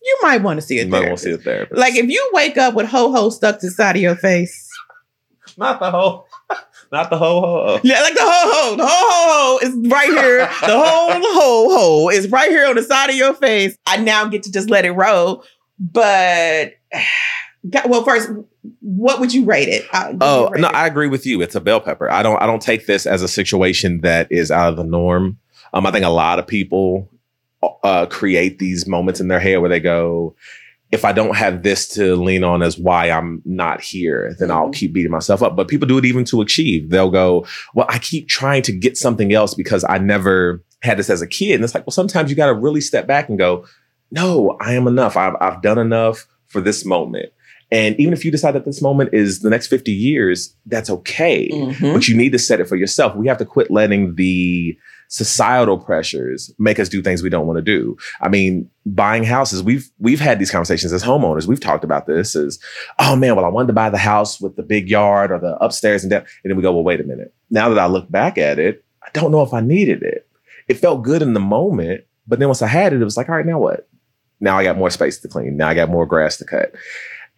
you might want to see a You might want therapist. to see a therapist. Like if you wake up with ho ho stuck to the side of your face. not the whole, not the whole. whole. Yeah, like the ho ho. The ho ho ho is right here. The whole ho ho is right here on the side of your face. I now get to just let it roll. But well, first, what would you rate it? Uh, Oh rate no, it? I agree with you. It's a bell pepper. I don't. I don't take this as a situation that is out of the norm. Um, I think a lot of people uh, create these moments in their head where they go, "If I don't have this to lean on as why I'm not here, then I'll Mhm. keep beating myself up." But people do it even to achieve. They'll go, "Well, I keep trying to get something else because I never had this as a kid." And it's like, well, sometimes you got to really step back and go, "No, I am enough. I've I've done enough for this moment." And even if you decide that this moment is the next 50 years, that's okay. Mhm. But you need to set it for yourself. We have to quit letting the societal pressures make us do things we don't want to do. I mean, buying houses, we've we've had these conversations as homeowners. We've talked about this as, oh man, well, I wanted to buy the house with the big yard or the upstairs and down. And then we go, well, wait a minute. Now that I look back at it, I don't know if I needed it. It felt good in the moment, but then once I had it, it was like, all right, now what? Now I got more space to clean. Now I got more grass to cut.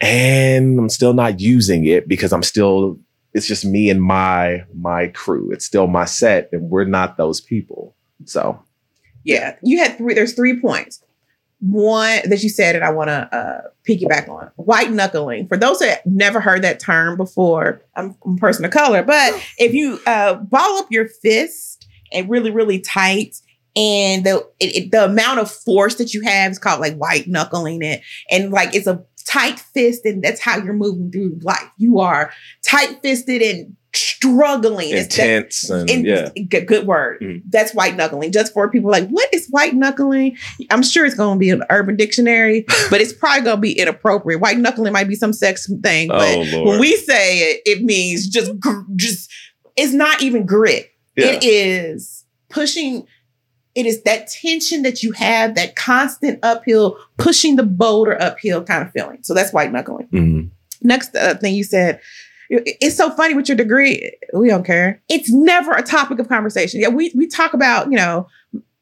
And I'm still not using it because I'm still it's just me and my my crew. It's still my set, and we're not those people. So Yeah, you had three. There's three points. One that you said, and I want to uh, piggyback on white knuckling. For those that never heard that term before, I'm, I'm a person of color, but if you uh, ball up your fist and really, really tight, and the it, it- the amount of force that you have is called like white knuckling it, and like it's a tight fist, and that's how you're moving through life. You are tight fisted and struggling. It's that- intense and yeah. good, good word. Mhm. That's white knuckling. Just for people like, what is white knuckling? I'm sure it's going to be an urban dictionary, but it's probably going to be inappropriate. White knuckling might be some sex thing, but Oh when we say it, it means just, gr- just, it's not even grit. yeah. It is pushing. It is that tension that you have, that constant uphill, pushing the boulder uphill kind of feeling. So that's white knuckling Mhm. next uh, thing you said it's so funny with your degree we don't care it's never a topic of conversation yeah we, we talk about you know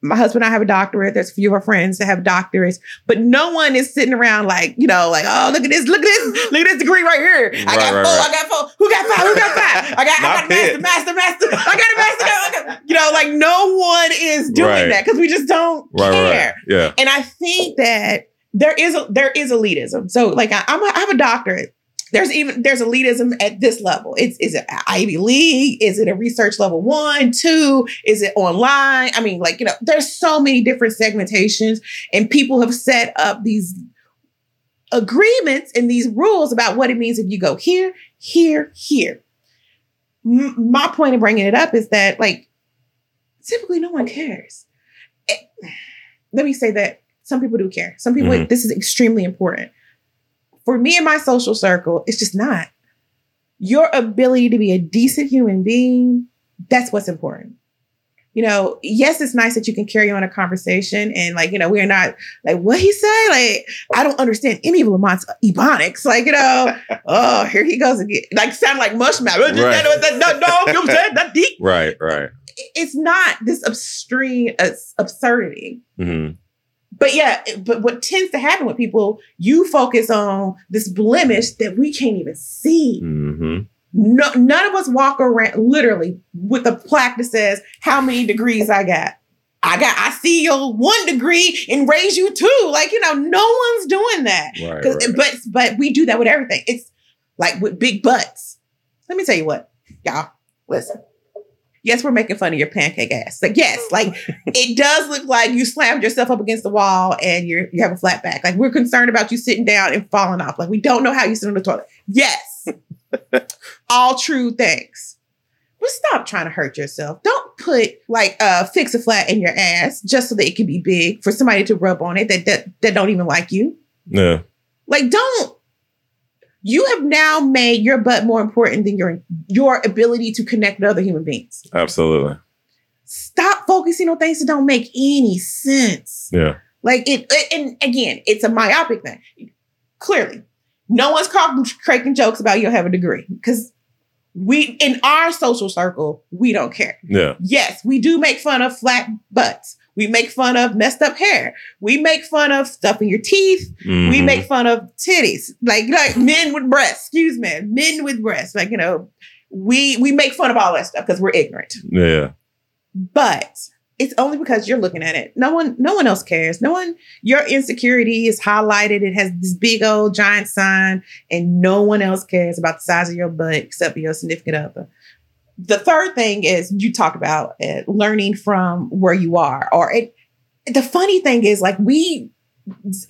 my husband and I have a doctorate. There's a few of our friends that have doctorates, but no one is sitting around like, you know, like, oh, look at this, look at this, look at this degree right here. I Right, got right, four, right. I got four. Who got five? Who got five? I got, I got master, master, master. I got a master. I got- You know, like no one is doing that because we just don't care. Yeah. And I think that there is a there is elitism. So like I, I'm a, I have a doctorate. There's even there's elitism at this level. It's is it Ivy League? Is it a research level one, two? Is it online? I mean, like you know, there's so many different segmentations, and people have set up these agreements and these rules about what it means if you go here, here, here. M- my point in bringing it up is that like typically no one cares. Eh, Let me say that some people do care. Some people, Mhm. this is extremely important. For me and my social circle, it's just not. Your ability to be a decent human being, that's what's important. You know, yes, it's nice that you can carry on a conversation and like, you know, we're not like what he say. Like, I don't understand any of Lamont's ebonics. Like, you know, oh, here he goes again. Like sound like mushmouth. Right. That, that, that, no, you know what I'm saying? That deep. Right. Right. It's not this extreme absurdity. hmm But yeah, but what tends to happen with people, you focus on this blemish that we can't even see. hmm No, none of us walk around literally with a plaque that says how many degrees I got. I got, I see your one degree and raise you two. Like, you know, no one's doing that. Right. right. But but we do that with everything. It's like with big butts. Let me tell you what, y'all. Listen. Yes, we're making fun of your pancake ass. Like, yes, like it does look like you slammed yourself up against the wall and you're you have a flat back. Like we're concerned about you sitting down and falling off. Like we don't know how you sit on the toilet. Yes. All true things. But stop trying to hurt yourself. Don't put like uh fix a flat in your ass just so that it can be big for somebody to rub on it that that, that don't even like you. yeah. Like, don't. You have now made your butt more important than your your ability to connect with other human beings. Absolutely. Stop focusing on things that don't make any sense. Yeah. Like it, it- and again, it's a myopic thing. Clearly, no one's cracking, cracking jokes about you have a degree because we in our social circle we don't care. Yeah. Yes, we do make fun of flat butts. We make fun of messed up hair. We make fun of stuff in your teeth. We Mhm. make fun of titties, like like men with breasts. Excuse me, men with breasts. Like you know, we we make fun of all that stuff because we're ignorant. yeah. But it's only because you're looking at it. No one, no one else cares. No one. Your insecurity is highlighted. It has this big old giant sign, and no one else cares about the size of your butt except your significant other. The third thing is you talk about uh, learning from where you are, or it. The funny thing is, like we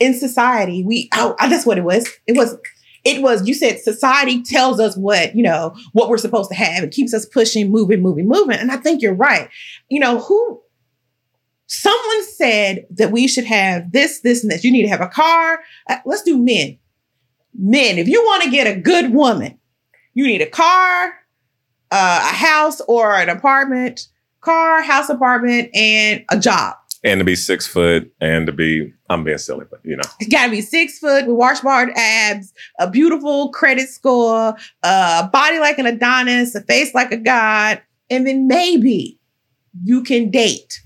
in society, we oh that's what it was. It was it was you said society tells us what you know what we're supposed to have. It keeps us pushing, moving, moving, moving. And I think you're right. You know who? Someone said that we should have this, this, and this. You need to have a car. Uh, let's do men. Men, if you want to get a good woman, you need a car, uh, a house, or an apartment. Car, house, apartment, and a job. And to be six foot and to be, I'm being silly, but you know. You gotta be six foot with washboard abs, a beautiful credit score, a body like an Adonis, a face like a god, and then maybe you can date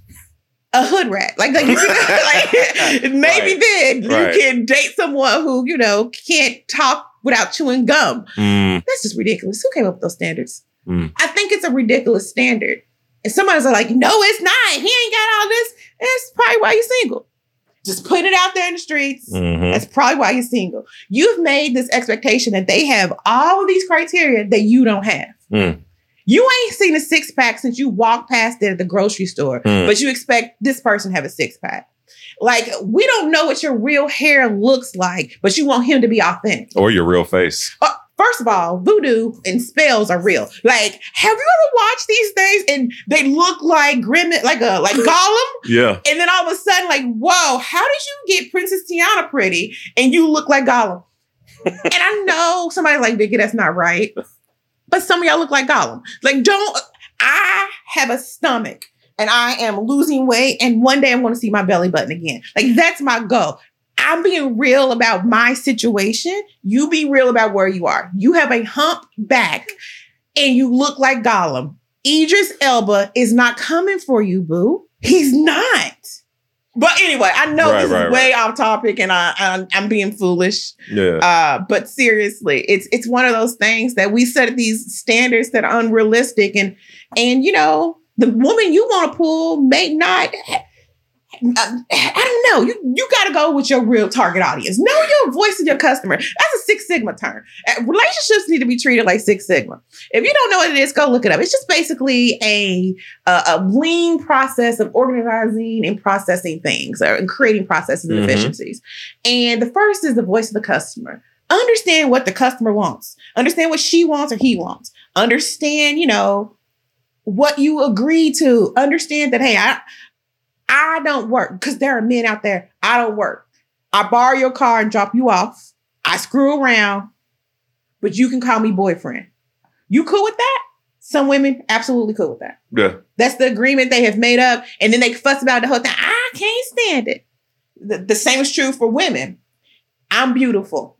a hood rat. Like, like, like maybe Right. then you Right. can date someone who you know can't talk without chewing gum. Mm, That's just ridiculous. Who came up with those standards? Mm. I think it's a ridiculous standard. And somebody's like, no, it's not. He ain't got all this. That's probably why you're single. Just put it out there in the streets. mhm. That's probably why you're single. You've made this expectation that they have all of these criteria that you don't have. Mm. You ain't seen a six pack since you walked past it at the grocery store, Mm. but you expect this person to have a six pack. Like we don't know what your real hair looks like, but you want him to be authentic. Or your real face. Uh, first of all, voodoo and spells are real. Like, have you ever watched these things and they look like grim, like a like Gollum? Yeah. And then all of a sudden, like, whoa, how did you get Princess Tiana pretty and you look like Gollum? and I know somebody's like, Vicky, that's not right. But some of y'all look like Gollum. Like, don't, I have a stomach and I am losing weight. And one day I'm to see my belly button again. Like, that's my goal. I'm being real about my situation. You be real about where you are. You have a hump back and you look like Gollum. Idris Elba is not coming for you, boo. He's not. But anyway, I know Right, this right, is way off topic, and I, I I'm being foolish. Yeah. Uh, but seriously, it's it's one of those things that we set these standards that are unrealistic, and and you know the woman you want to pull may not. Uh, I don't know. You you got to go with your real target audience. Know your voice of your customer. That's a Six Sigma term. Uh, Relationships need to be treated like Six Sigma. If you don't know what it is, go look it up. It's just basically a a, a lean process of organizing and processing things, or and creating processes and Mhm. efficiencies. And the first is the voice of the customer. Understand what the customer wants. Understand what she wants or he wants. Understand, you know, what you agree to. Understand that, hey, I I don't work because there are men out there. I don't work. I borrow your car and drop you off. I screw around, but you can call me boyfriend. You cool with that? Some women absolutely cool with that. yeah. That's the agreement they have made up, and then they fuss about the whole thing. I can't stand it. The, the same is true for women. I'm beautiful.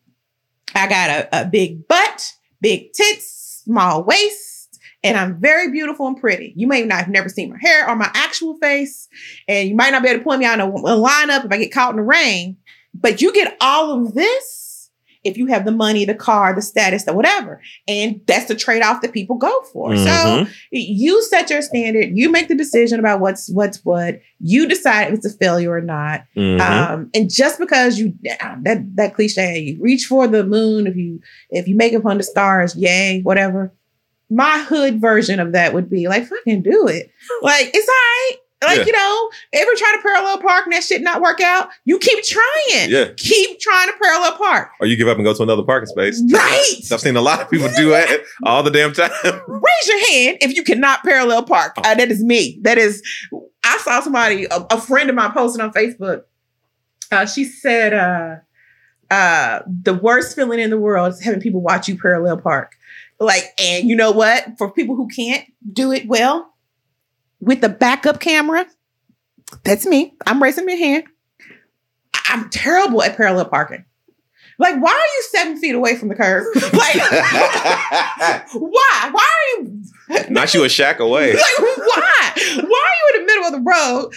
I got a, a big butt, big tits, small waist, and I'm very beautiful and pretty. You may not have never seen my hair or my actual face, and you might not be able to point me out in a, a lineup if I get caught in the rain. But you get all of this if you have the money, the car, the status, the whatever. And that's the trade-off that people go for. So Mhm. you set your standard, you make the decision about what's what's what, you decide if it's a failure or not. Mhm. Um, and just because you that that cliche, you reach for the moon, if you if you make it upon the stars, yay, whatever. My hood version of that would be like, fucking do it. Like, it's all right. Like, Yeah. you know, ever try to parallel park and that shit not work out? You keep trying. Yeah. Keep trying to parallel park. Or you give up and go to another parking space. Right. I've seen a lot of people do that all the damn time. raise your hand if you cannot parallel park. Uh, that is me. That is, I saw somebody, a, a friend of mine posted on Facebook. Uh, she said, uh, uh, the worst feeling in the world is having people watch you parallel park. Like, and you know what? For people who can't do it well with the backup camera, that's me. I'm raising my hand. I'm terrible at parallel parking. Like, why are you seven feet away from the curb? Like, why? Why are you? Not you a shack away. Like, why? Why are you in the middle of the road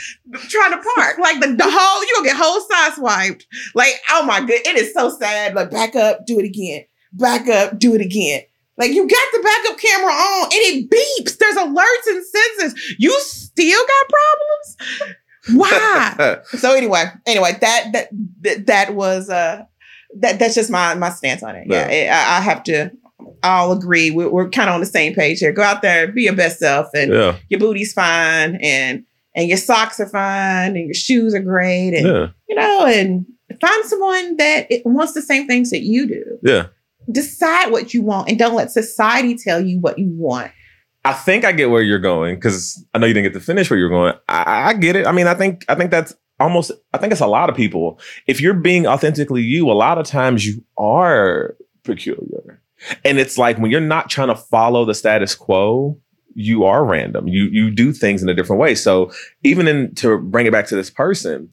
trying to park? Like the, the whole, you gonna get whole side swiped. Like, oh my god, it is so sad. Like, back up, do it again. Back up, do it again. Like you got the backup camera on and it beeps. There's alerts and sensors. You still got problems? Why? so anyway, anyway, that that that, was uh that that's just my my stance on it. Yeah, Yeah. it- I, I have to. I'll agree. We're, we're kind of on the same page here. Go out there, be your best self, and yeah. your booty's fine, and and your socks are fine, and your shoes are great, and Yeah. you know, and find someone that it wants the same things that you do. Yeah. Decide what you want, and don't let society tell you what you want. I think I get where you're going because I know you didn't get to finish where you're going. I, I get it. I mean, I think I think that's almost. I think it's a lot of people. If you're being authentically you, a lot of times you are peculiar, and it's like when you're not trying to follow the status quo, you are random. You you do things in a different way. So even in to bring it back to this person,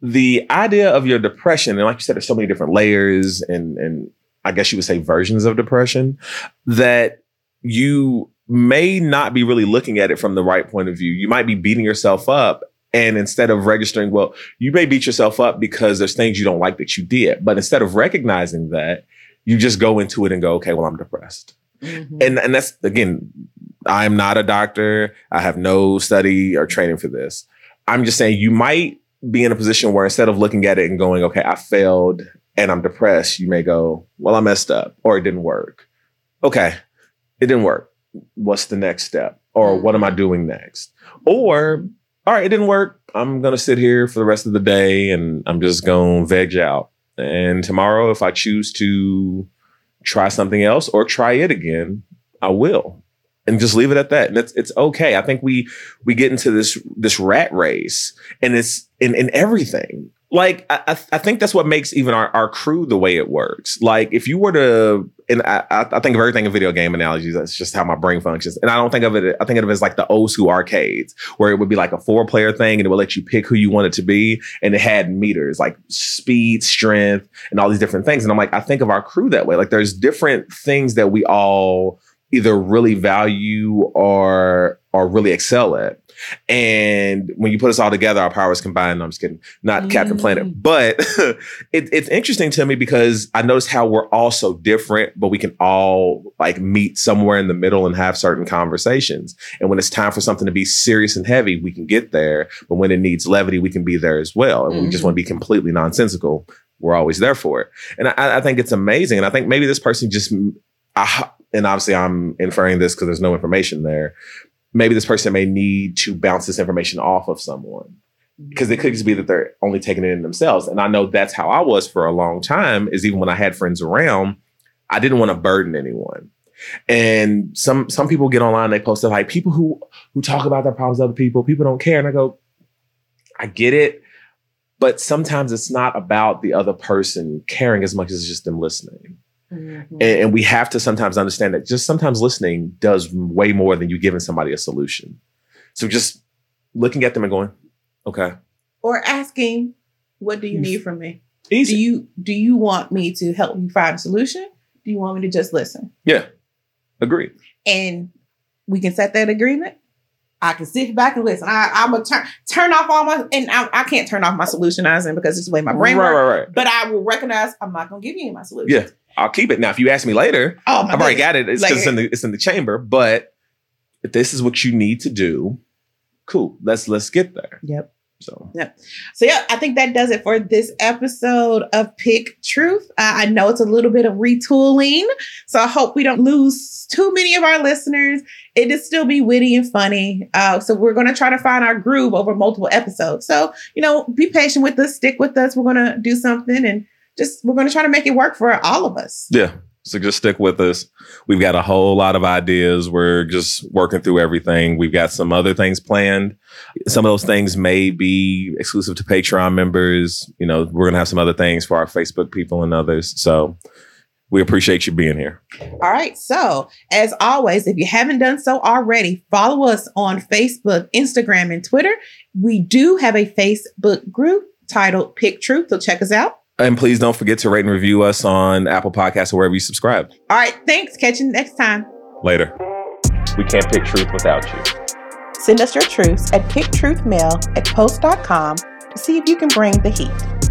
the idea of your depression, and like you said, there's so many different layers, and and I guess you would say versions of depression that you may not be really looking at it from the right point of view. You might be beating yourself up. And instead of registering, well, you may beat yourself up because there's things you don't like that you did. But instead of recognizing that, you just go into it and go, okay, well, I'm depressed. Mm-hmm. And and that's again, I'm not a doctor. I have no study or training for this. I'm just saying you might be in a position where instead of looking at it and going, okay, I failed and I'm depressed, you may go, well, I messed up or it didn't work. Okay, it didn't work. What's the next step? Or mm-hmm. what am I doing next? Or, all right, it didn't work. I'm going to sit here for the rest of the day and I'm just going to veg out. And tomorrow, if I choose to try something else or try it again, I will. And just leave it at that. And it's it's okay. I think we we get into this this rat race and it's in in everything. Like I, I think that's what makes even our, our crew the way it works. Like if you were to and I, I think of everything in video game analogies. That's just how my brain functions. And I don't think of it. I think of it as like the school arcades, where it would be like a four player thing, and it would let you pick who you wanted to be, and it had meters like speed, strength, and all these different things. And I'm like, I think of our crew that way. Like there's different things that we all either really value or or really excel at. And when you put us all together, our powers combined. No, I'm just kidding. Not Captain Planet. But it, it's interesting to me because I notice how we're all so different, but we can all like meet somewhere in the middle and have certain conversations. And when it's time for something to be serious and heavy, we can get there. But when it needs levity, we can be there as well. And we just Mhm. want to be completely nonsensical. We're always there for it. And I, I think it's amazing. And I think maybe this person just, I, and obviously I'm inferring this because there's no information there. Maybe this person may need to bounce this information off of someone because it could just be that they're only taking it in themselves. And I know that's how I was for a long time. Is even when I had friends around, I didn't want to burden anyone. And some some people get online, they post stuff like people who who talk about their problems to other people, people don't care. And I go, I get it, but sometimes it's not about the other person caring as much as it's just them listening. Mhm. And, and we have to sometimes understand that just sometimes listening does way more than you giving somebody a solution. So just looking at them and going, okay, Or asking, "What do you need from me? easy. Do you do you want me to help you find a solution? Do you want me to just listen?" yeah, agree. and we can set that agreement. I can sit back and listen. I, I'm gonna turn turn off all my and I, I can't turn off my solutionizing because it's the way my brain right, works. right, right. But I will recognize I'm not gonna give you my solution. Yeah. I'll keep it. Now, if you ask me later, Oh I've already got it. It's Like- it's in the it's in the chamber. But if this is what you need to do, cool. Let's let's get there. Yep. So yep. So yeah, I think that does it for this episode of Pick Truth. Uh, I know it's a little bit of retooling, so I hope we don't lose too many of our listeners. It is still be witty and funny. Uh, so we're going to try to find our groove over multiple episodes. So you know, be patient with us, stick with us. We're going to do something, and just we're going to try to make it work for all of us. yeah. So just stick with us. We've got a whole lot of ideas. We're just working through everything. We've got some other things planned. Some of those things may be exclusive to Patreon members. You know, we're gonna have some other things for our Facebook people and others. So we appreciate you being here. All right. So, as always, if you haven't done so already, follow us on Facebook, Instagram, and Twitter. We do have a Facebook group titled Pick Truth, so check us out. And please don't forget to rate and review us on Apple Podcasts or wherever you subscribe. All right. Thanks. Catch you next time. Later. We can't pick truth without you. Send us your truths at picktruthmail at post.com to see if you can bring the heat.